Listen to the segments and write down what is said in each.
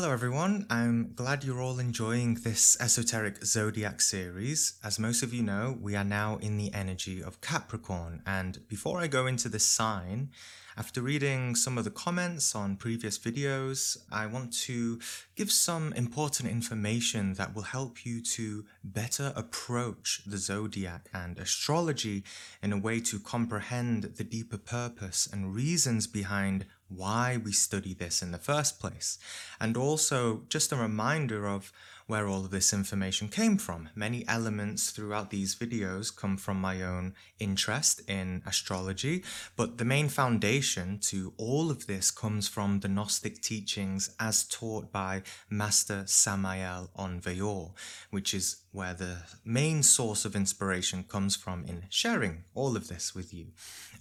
Hello, everyone. I'm glad you're all enjoying this esoteric zodiac series. As most of you know, we are now in the energy of Capricorn. And before I go into this sign, after reading some of the comments on previous videos, I want to give some important information that will help you to better approach the zodiac and astrology in a way to comprehend the deeper purpose and reasons behind why we study this in the first place. And also just a reminder of where all of this information came from. Many elements throughout these videos come from my own interest in astrology, but the main foundation to all of this comes from the Gnostic teachings as taught by Master Samael Weor, which is where the main source of inspiration comes from in sharing all of this with you,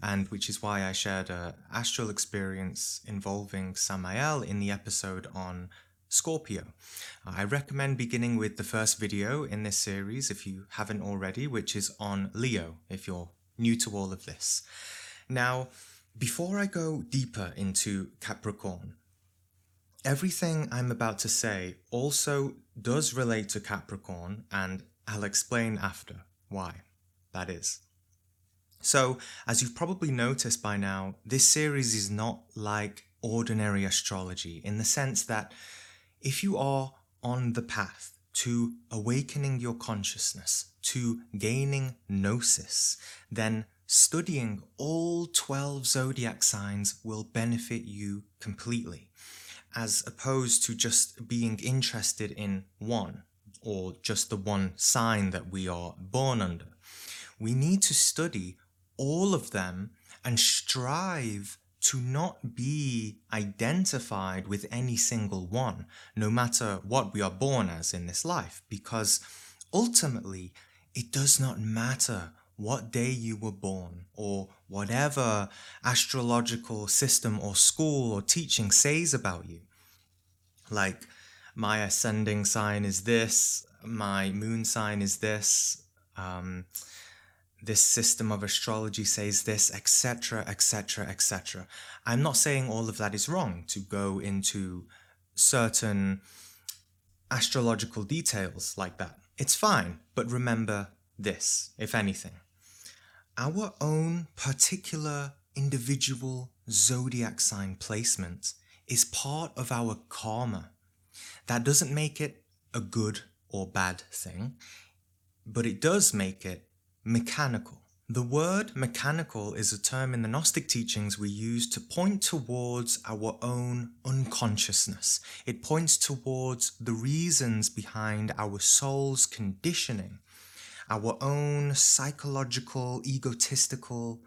and which is why I shared a astral experience involving Samael in the episode on Scorpio. I recommend beginning with the first video in this series if you haven't already, which is on Leo, if you're new to all of this. Now, before I go deeper into Capricorn, everything I'm about to say also does relate to Capricorn, and I'll explain after why that is. So, as you've probably noticed by now, this series is not like ordinary astrology in the sense that if you are on the path to awakening your consciousness, to gaining gnosis, then studying all 12 zodiac signs will benefit you completely, as opposed to just being interested in one or just the one sign that we are born under. We need to study all of them and strive to not be identified with any single one, no matter what we are born as in this life, because ultimately it does not matter what day you were born or whatever astrological system or school or teaching says about you. Like, my ascending sign is this, my moon sign is this. Um, this system of astrology says this, etc., etc., etc. I'm not saying all of that is wrong to go into certain astrological details like that. It's fine, but remember this, if anything. Our own particular individual zodiac sign placement is part of our karma. That doesn't make it a good or bad thing, but it does make it Mechanical. The word mechanical is a term in the Gnostic teachings we use to point towards our own unconsciousness. It points towards the reasons behind our soul's conditioning, our own psychological, egotistical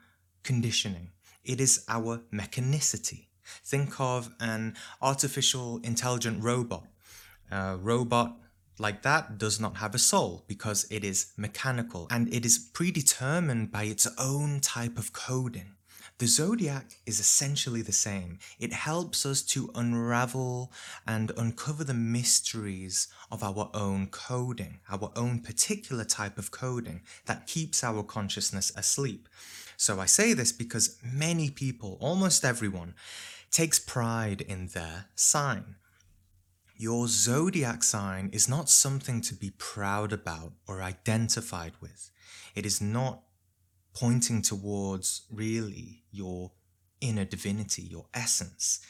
conditioning. It is our mechanicity. Think of an artificial intelligent robot. A robot like that does not have a soul because it is mechanical and it is predetermined by its own type of coding. The zodiac is essentially the same. It helps us to unravel and uncover the mysteries of our own coding, our own particular type of coding that keeps our consciousness asleep. So I say this because many people, almost everyone, takes pride in their sign. Your zodiac sign is not something to be proud about or identified with. It is not pointing towards really your inner divinity, your essence.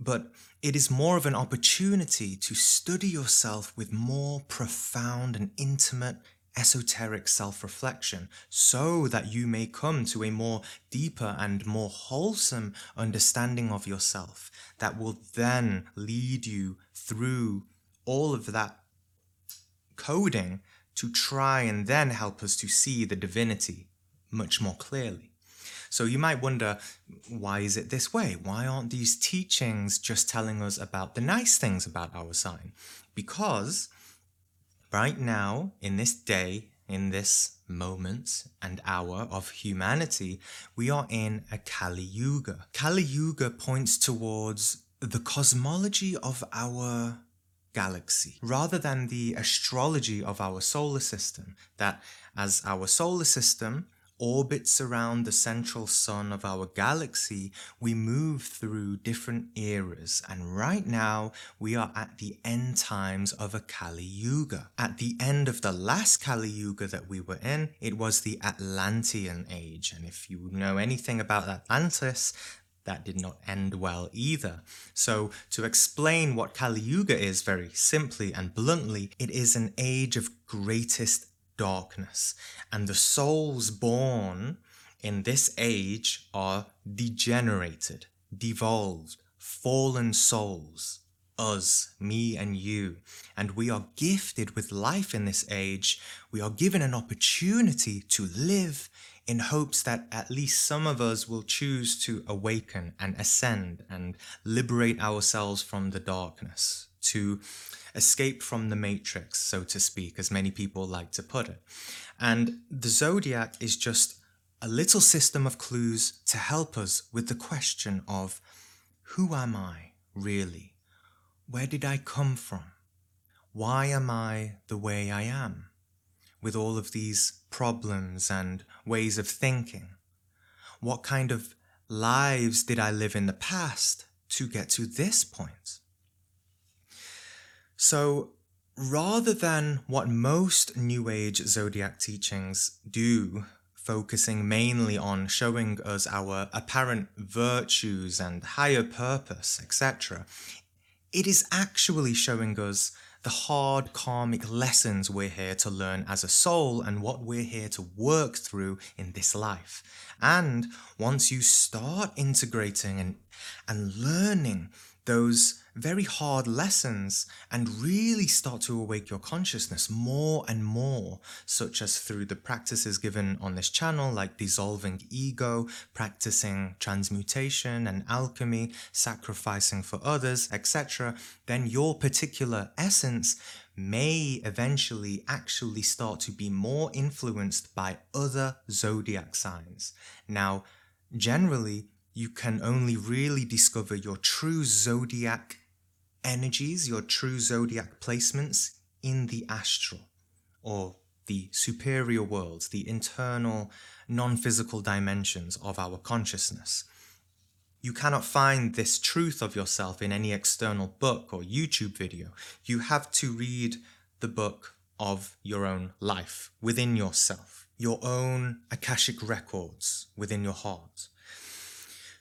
But it is more of an opportunity to study yourself with more profound and intimate esoteric self-reflection so that you may come to a more deeper and more wholesome understanding of yourself that will then lead you through all of that coding to try and then help us to see the divinity much more clearly. So you might wonder, why is it this way? Why aren't these teachings just telling us about the nice things about our sign? Because right now, in this day, in this moment and hour of humanity, we are in a Kali Yuga. Kali Yuga points towards the cosmology of our galaxy rather than the astrology of our solar system. That as our solar system orbits around the central sun of our galaxy, we move through different eras. And right now, we are at the end times of a Kali Yuga. At the end of the last Kali Yuga that we were in, it was the Atlantean Age. And if you know anything about Atlantis, that did not end well either. So, to explain what Kali Yuga is very simply and bluntly, it is an age of greatest darkness, and the souls born in this age are degenerated, devolved, fallen souls. Us, me and you, and we are gifted with life in this age. We are given an opportunity to live in hopes that at least some of us will choose to awaken and ascend and liberate ourselves from the darkness, to escape from the matrix, so to speak, as many people like to put it. And the zodiac is just a little system of clues to help us with the question of who am I really? Where did I come from? Why am I the way I am? With all of these problems and ways of thinking? What kind of lives did I live in the past to get to this point? So, rather than what most New Age zodiac teachings do, focusing mainly on showing us our apparent virtues and higher purpose, etc., it is actually showing us the hard karmic lessons we're here to learn as a soul and what we're here to work through in this life. And once you start integrating and, and learning those very hard lessons and really start to awake your consciousness more and more, such as through the practices given on this channel, like dissolving ego, practicing transmutation and alchemy, sacrificing for others, etc., then your particular essence may eventually actually start to be more influenced by other zodiac signs. Now, generally, you can only really discover your true zodiac energies, your true zodiac placements in the astral or the superior worlds, the internal non physical dimensions of our consciousness. You cannot find this truth of yourself in any external book or YouTube video. You have to read the book of your own life within yourself, your own Akashic records within your heart.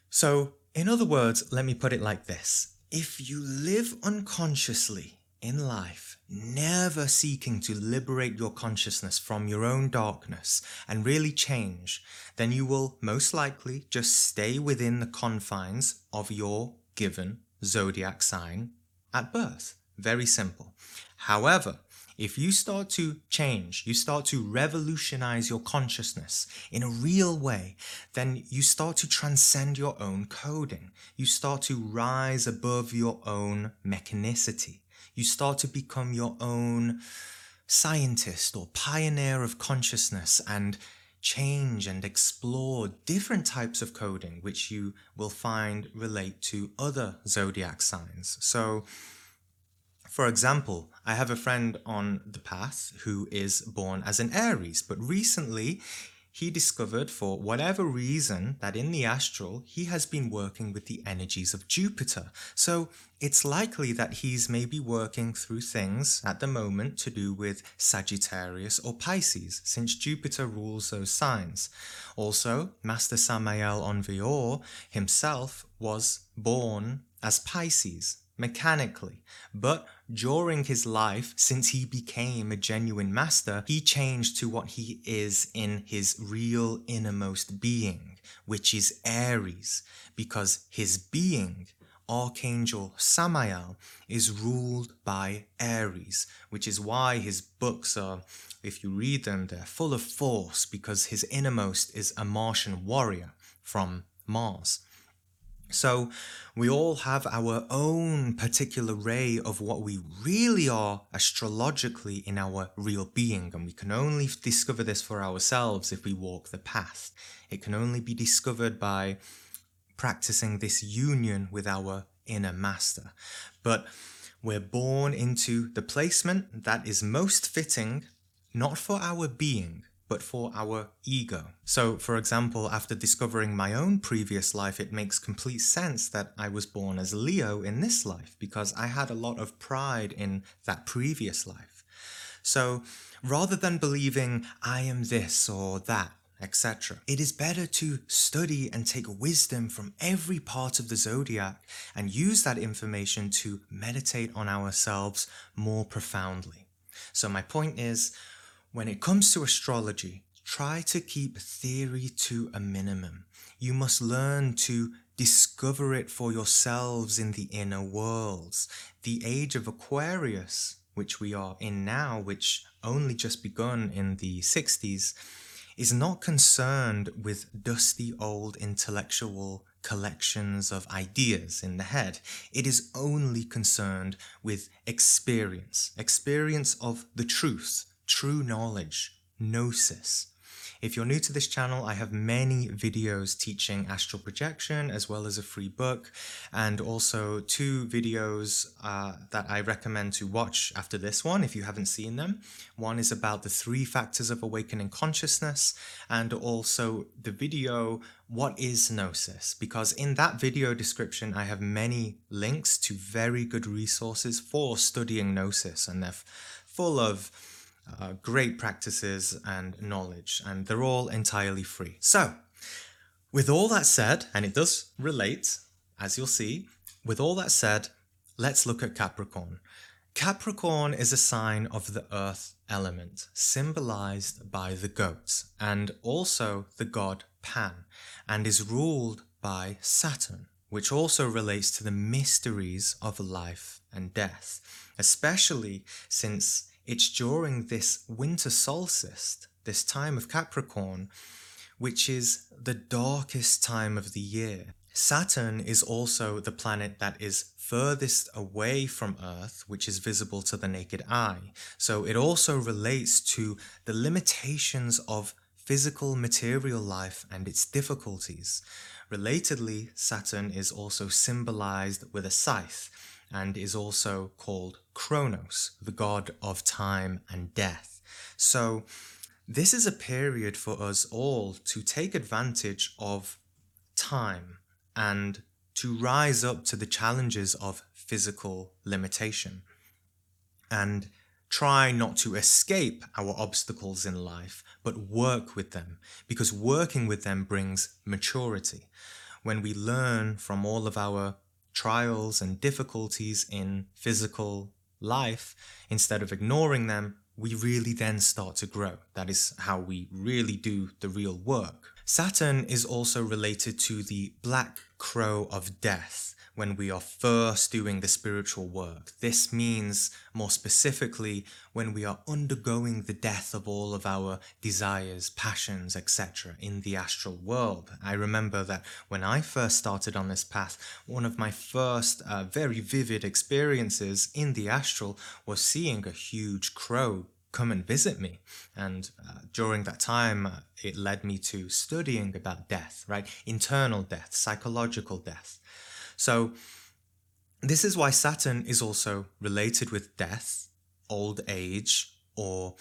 So, in other words, let me put it like this if you live unconsciously in life, never seeking to liberate your consciousness from your own darkness and really change, then you will most likely just stay within the confines of your given zodiac sign at birth. Very simple. However, if you start to change, you start to revolutionize your consciousness in a real way, then you start to transcend your own coding. You start to rise above your own mechanicity. You start to become your own scientist or pioneer of consciousness and change and explore different types of coding, which you will find relate to other zodiac signs. So, for example, I have a friend on the path who is born as an Aries, but recently he discovered for whatever reason that in the astral he has been working with the energies of Jupiter. So it's likely that he's maybe working through things at the moment to do with Sagittarius or Pisces, since Jupiter rules those signs. Also, Master Samael Weor himself was born as Pisces mechanically, but during his life, since he became a genuine master, he changed to what he is in his real innermost being, which is Aries, because his being, Archangel Samael, is ruled by Aries, which is why his books are, if you read them, they're full of force because his innermost is a Martian warrior from Mars. So we hmm. all have our own particular ray of what we really are astrologically in our real being, and we can only discover this for ourselves if we walk the path. It can only be discovered by practicing this union with our inner master. But we're born into the placement that is most fitting, not for our being, but for our ego. So, for example, after discovering my own previous life, it makes complete sense that I was born as Leo in this life because I had a lot of pride in that previous life. So, rather than believing I am this or that, etc. It is better to study and take wisdom from every part of the zodiac and use that information to meditate on ourselves more profoundly. So, my point is when it comes to astrology, try to keep theory to a minimum. You must learn to discover it for yourselves in the inner worlds. The age of Aquarius, which we are in now, which only just begun in the 60s, is not concerned with dusty old intellectual collections of ideas in the head. It is only concerned with experience, experience of the truth, true knowledge, gnosis. If you're new to this channel, I have many videos teaching astral projection as well as a free book and also two videos uh, that I recommend to watch after this one if you haven't seen them. One is about the three factors of awakening consciousness and also the video what is Gnosis because in that video description I have many links to very good resources for studying Gnosis and they're full of uh, great practices and knowledge, and they're all entirely free. So, with all that said, and it does relate, as you'll see, with all that said, let's look at Capricorn. Capricorn is a sign of the earth element, symbolized by the goats, and also the god Pan, and is ruled by Saturn, which also relates to the mysteries of life and death, especially since it's during this winter solstice, this time of Capricorn, which is the darkest time of the year. Saturn is also the planet that is furthest away from Earth, which is visible to the naked eye. So it also relates to the limitations of physical material life and its difficulties. Relatedly, Saturn is also symbolized with a scythe, and is also called Kronos, the god of time and death. So, this is a period for us all to take advantage of time and to rise up to the challenges of physical limitation and try not to escape our obstacles in life, but work with them because working with them brings maturity. When we learn from all of our trials and difficulties in physical life, instead of ignoring them, we really then start to grow. That is how we really do the real work. Saturn is also related to the black crow of death when we are first doing the spiritual work. This means, more specifically, when we are undergoing the death of all of our desires, passions, etc. in the astral world. I remember that when I first started on this path, one of my first uh, very vivid experiences in the astral was seeing a huge crow come and visit me. And uh, during that time, uh, it led me to studying about death, right? Internal death, psychological death. So, this is why Saturn is also related with death, old age, or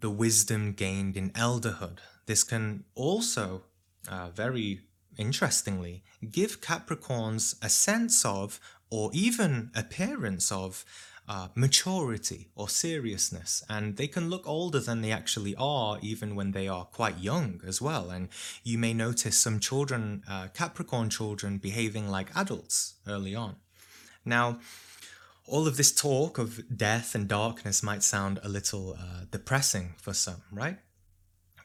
the wisdom gained in elderhood. This can also, uh, very interestingly, give Capricorns a sense of, or even appearance of, uh, maturity or seriousness, and they can look older than they actually are, even when they are quite young as well. And you may notice some children, uh, Capricorn children, behaving like adults early on. Now, all of this talk of death and darkness might sound a little uh, depressing for some, right?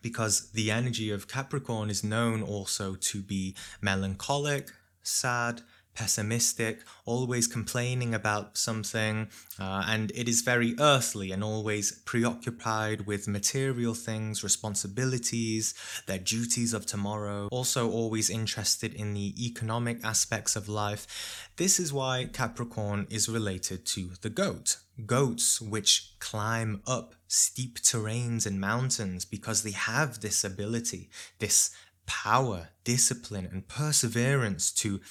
Because the energy of Capricorn is known also to be melancholic, sad, pessimistic, always complaining about something, uh, and it is very earthly and always preoccupied with material things, responsibilities, their duties of tomorrow, also always interested in the economic aspects of life. This is why Capricorn is related to the goat. Goats which climb up steep terrains and mountains because they have this ability, this power, discipline, and perseverance to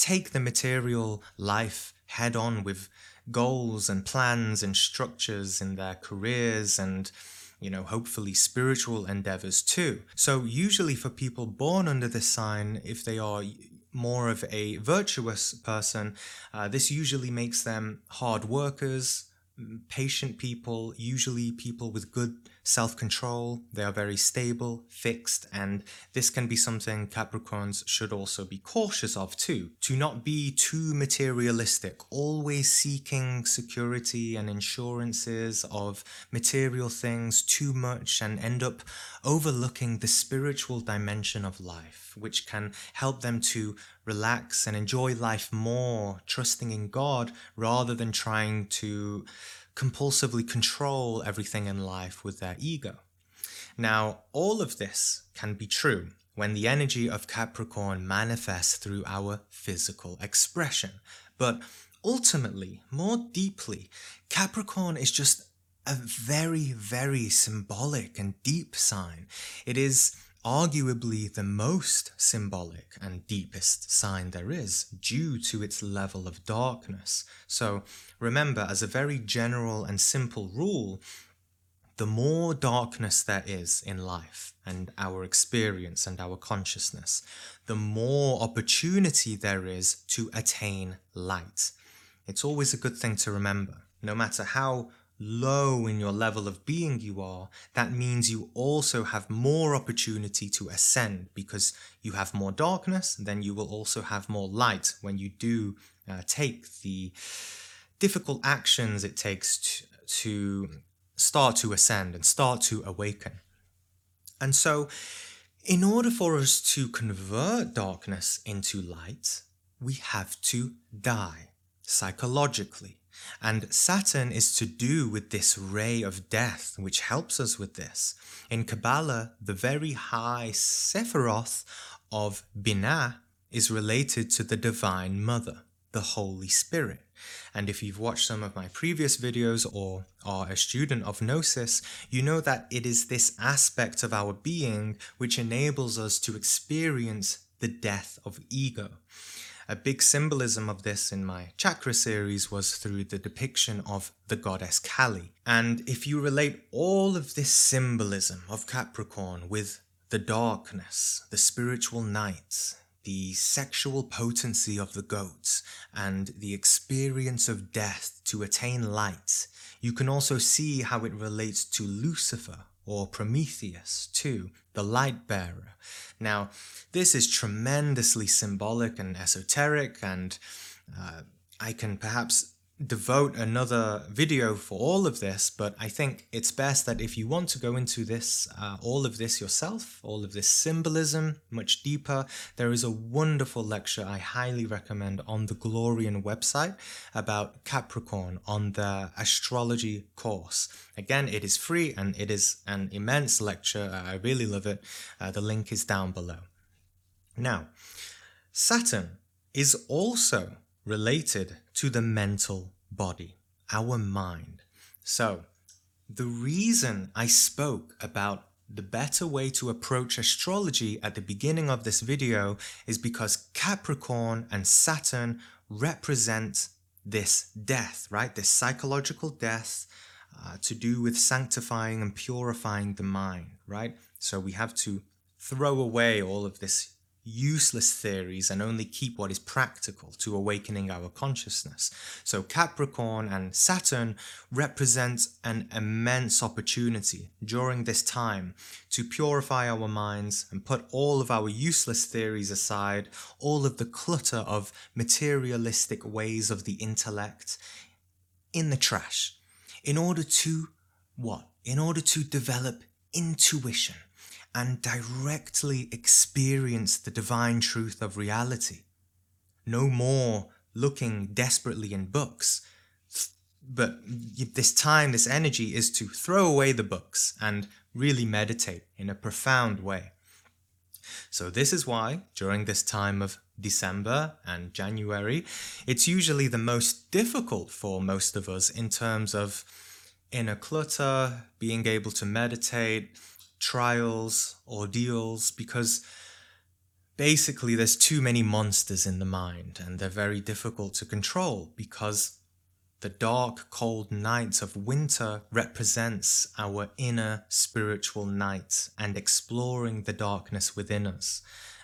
take the material life head on with goals and plans and structures in their careers and you know, hopefully spiritual endeavors too. So, usually for people born under this sign, if they are more of a virtuous person, uh, this usually makes them hard workers, patient people, usually people with good self control. They are very stable, fixed, and this can be something Capricorns should also be cautious of too. To not be too materialistic, always seeking security and insurances of material things too much and end up overlooking the spiritual dimension of life, which can help them to relax and enjoy life more, trusting in God rather than trying to compulsively control everything in life with their ego. Now, all of this can be true when the energy of Capricorn manifests through our physical expression. But ultimately, more deeply, Capricorn is just a very, very symbolic and deep sign. It is arguably the most symbolic and deepest sign there is due to its level of darkness. So remember, as a very general and simple rule, the more darkness there is in life and our experience and our consciousness, the more opportunity there is to attain light. It's always a good thing to remember, no matter how low in your level of being you are, that means you also have more opportunity to ascend because you have more darkness, then you will also have more light when you do uh, take the difficult actions it takes to, to start to ascend and start to awaken. And so, in order for us to convert darkness into light, we have to die psychologically. And Saturn is to do with this ray of death, which helps us with this. In Kabbalah, the very high Sephiroth of Binah is related to the Divine Mother, the Holy Spirit. And if you've watched some of my previous videos or are a student of Gnosis, you know that it is this aspect of our being which enables us to experience the death of ego. A big symbolism of this in my chakra series was through the depiction of the goddess Kali. And if you relate all of this symbolism of Capricorn with the darkness, the spiritual night, the sexual potency of the goats, and the experience of death to attain light, you can also see how it relates to Lucifer or Prometheus too, the light bearer. Now, this is tremendously symbolic and esoteric, and uh, I can perhaps devote another video for all of this, but I think it's best that if you want to go into this, uh, all of this yourself, all of this symbolism much deeper, there is a wonderful lecture I highly recommend on the Glorian website about Capricorn on the astrology course. Again, it is free and it is an immense lecture. I really love it. Uh, the link is down below. Now, Saturn is also related to the mental body, our mind. So, the reason I spoke about the better way to approach astrology at the beginning of this video is because Capricorn and Saturn represent this death, right? This psychological death uh, to do with sanctifying and purifying the mind, right? So we have to throw away all of this useless theories and only keep what is practical to awakening our consciousness. So Capricorn and Saturn represent an immense opportunity during this time to purify our minds and put all of our useless theories aside, all of the clutter of materialistic ways of the intellect in the trash in order to what? In order to develop intuition and directly experience the divine truth of reality. No more looking desperately in books, but this time, this energy is to throw away the books and really meditate in a profound way. So, this is why during this time of December and January, it's usually the most difficult for most of us in terms of inner clutter, being able to meditate, trials, ordeals, because basically there's too many monsters in the mind and they're very difficult to control because The dark, cold night of winter represents our inner spiritual night and exploring the darkness within us,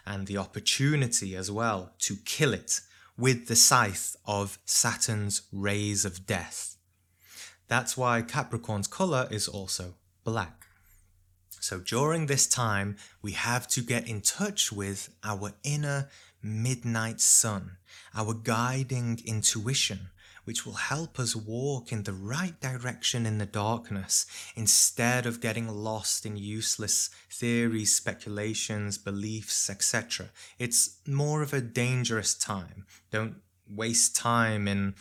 and the opportunity as well to kill it with the scythe of Saturn's rays of death. That's why Capricorn's colour is also black. So during this time, we have to get in touch with our inner midnight sun, our guiding intuition, which will help us walk in the right direction in the darkness instead of getting lost in useless theories, speculations, beliefs, etc. It's more of a dangerous time. Don't waste time in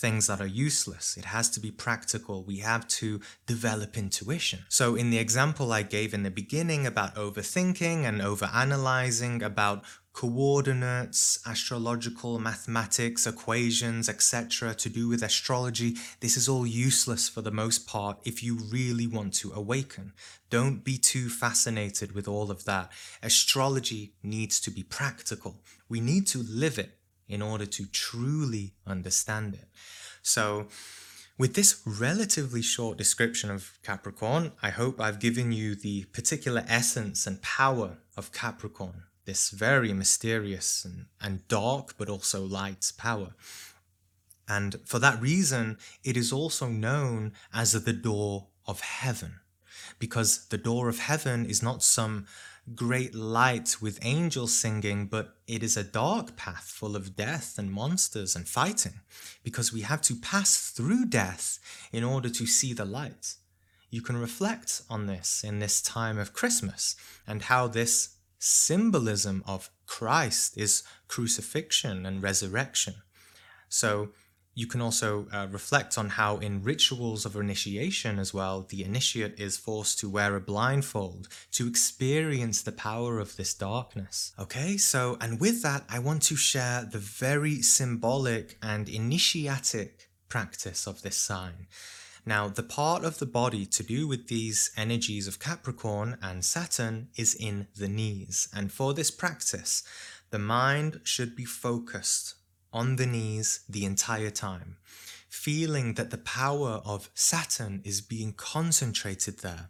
things that are useless. It has to be practical. We have to develop intuition. So, in the example I gave in the beginning about overthinking and overanalyzing, about coordinates, astrological mathematics, equations, etc., to do with astrology, this is all useless for the most part if you really want to awaken. Don't be too fascinated with all of that. Astrology needs to be practical. We need to live it in order to truly understand it. So, with this relatively short description of Capricorn, I hope I've given you the particular essence and power of Capricorn, this very mysterious and, and dark but also light power. And for that reason, it is also known as the door of heaven, because the door of heaven is not some great light with angels singing, but it is a dark path full of death and monsters and fighting, because we have to pass through death in order to see the light. You can reflect on this in this time of Christmas and how this symbolism of Christ is crucifixion and resurrection. So you can also uh, reflect on how in rituals of initiation as well, the initiate is forced to wear a blindfold to experience the power of this darkness. Okay, so, and with that, I want to share the very symbolic and initiatic practice of this sign. Now, the part of the body to do with these energies of Capricorn and Saturn is in the knees. And for this practice, the mind should be focused on the knees the entire time, feeling that the power of Saturn is being concentrated there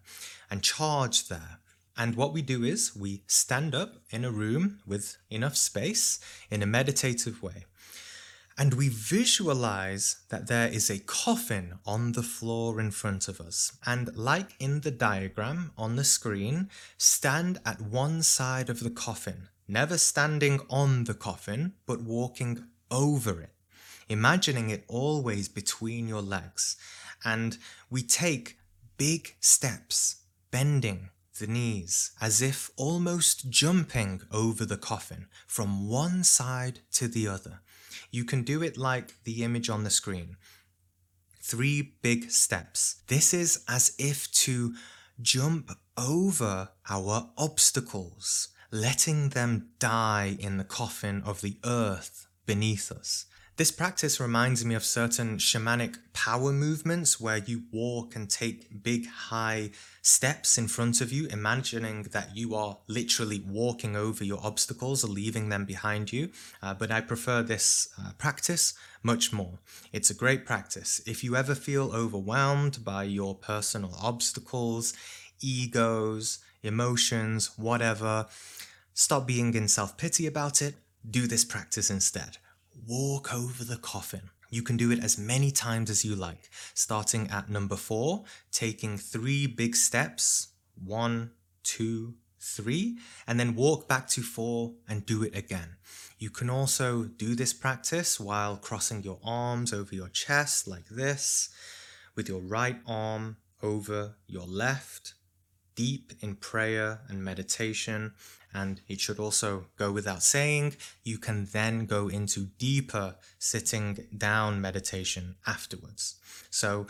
and charged there. And what we do is we stand up in a room with enough space in a meditative way. And we visualize that there is a coffin on the floor in front of us. And like in the diagram on the screen, stand at one side of the coffin, never standing on the coffin, but walking over it, imagining it always between your legs. And we take big steps, bending the knees as if almost jumping over the coffin from one side to the other. You can do it like the image on the screen. Three big steps. This is as if to jump over our obstacles, letting them die in the coffin of the earth beneath us. This practice reminds me of certain shamanic power movements where you walk and take big high steps in front of you, imagining that you are literally walking over your obstacles or leaving them behind you. Uh, but I prefer this uh, practice much more. It's a great practice. If you ever feel overwhelmed by your personal obstacles, egos, emotions, whatever, stop being in self pity about it do this practice instead. Walk over the coffin. You can do it as many times as you like, starting at number four, taking three big steps one, two, three, and then walk back to four and do it again. You can also do this practice while crossing your arms over your chest like this, with your right arm over your left, deep in prayer and meditation, and it should also go without saying, you can then go into deeper sitting down meditation afterwards. So,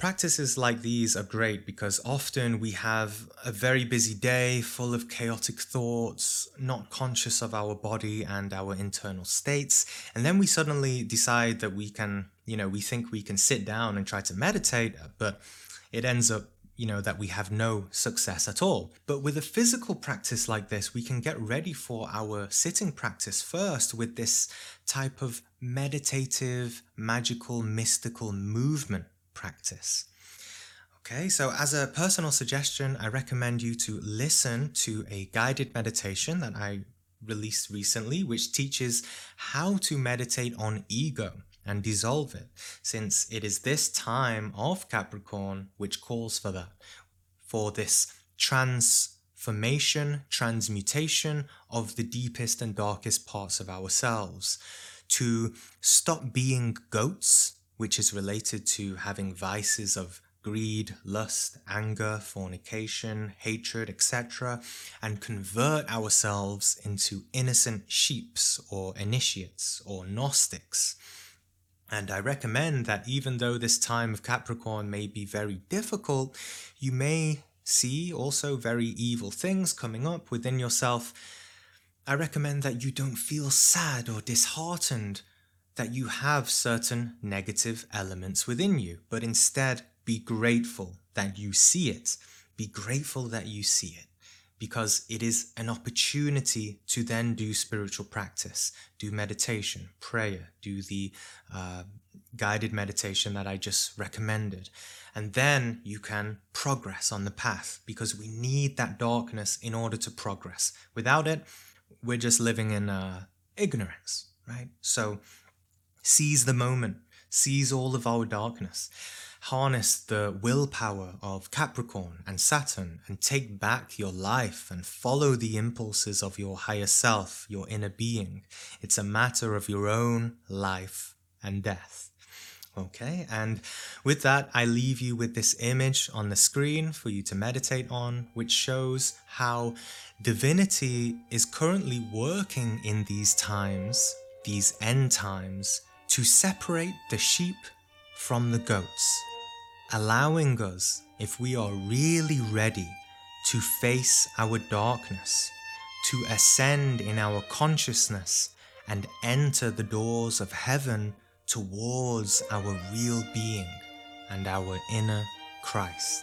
practices like these are great because often we have a very busy day full of chaotic thoughts, not conscious of our body and our internal states. And then we suddenly decide that we can, you know, we think we can sit down and try to meditate, but it ends up you know, that we have no success at all. But with a physical practice like this, we can get ready for our sitting practice first with this type of meditative, magical, mystical movement practice. Okay, so as a personal suggestion, I recommend you to listen to a guided meditation that I released recently, which teaches how to meditate on ego and dissolve it, since it is this time of Capricorn which calls for that, for this transformation, transmutation of the deepest and darkest parts of ourselves, to stop being goats, which is related to having vices of greed, lust, anger, fornication, hatred, etc., and convert ourselves into innocent sheeps or initiates or Gnostics and I recommend that even though this time of Capricorn may be very difficult, you may see also very evil things coming up within yourself. I recommend that you don't feel sad or disheartened that you have certain negative elements within you, but instead be grateful that you see it. Be grateful that you see it because it is an opportunity to then do spiritual practice, do meditation, prayer, do the uh, guided meditation that I just recommended. And then you can progress on the path because we need that darkness in order to progress. Without it, we're just living in uh, ignorance, right? So seize the moment, seize all of our darkness harness the willpower of Capricorn and Saturn and take back your life and follow the impulses of your higher self, your inner being. It's a matter of your own life and death. Okay, and with that, I leave you with this image on the screen for you to meditate on, which shows how divinity is currently working in these times, these end times, to separate the sheep from the goats allowing us, if we are really ready, to face our darkness, to ascend in our consciousness and enter the doors of heaven towards our real being and our inner Christ.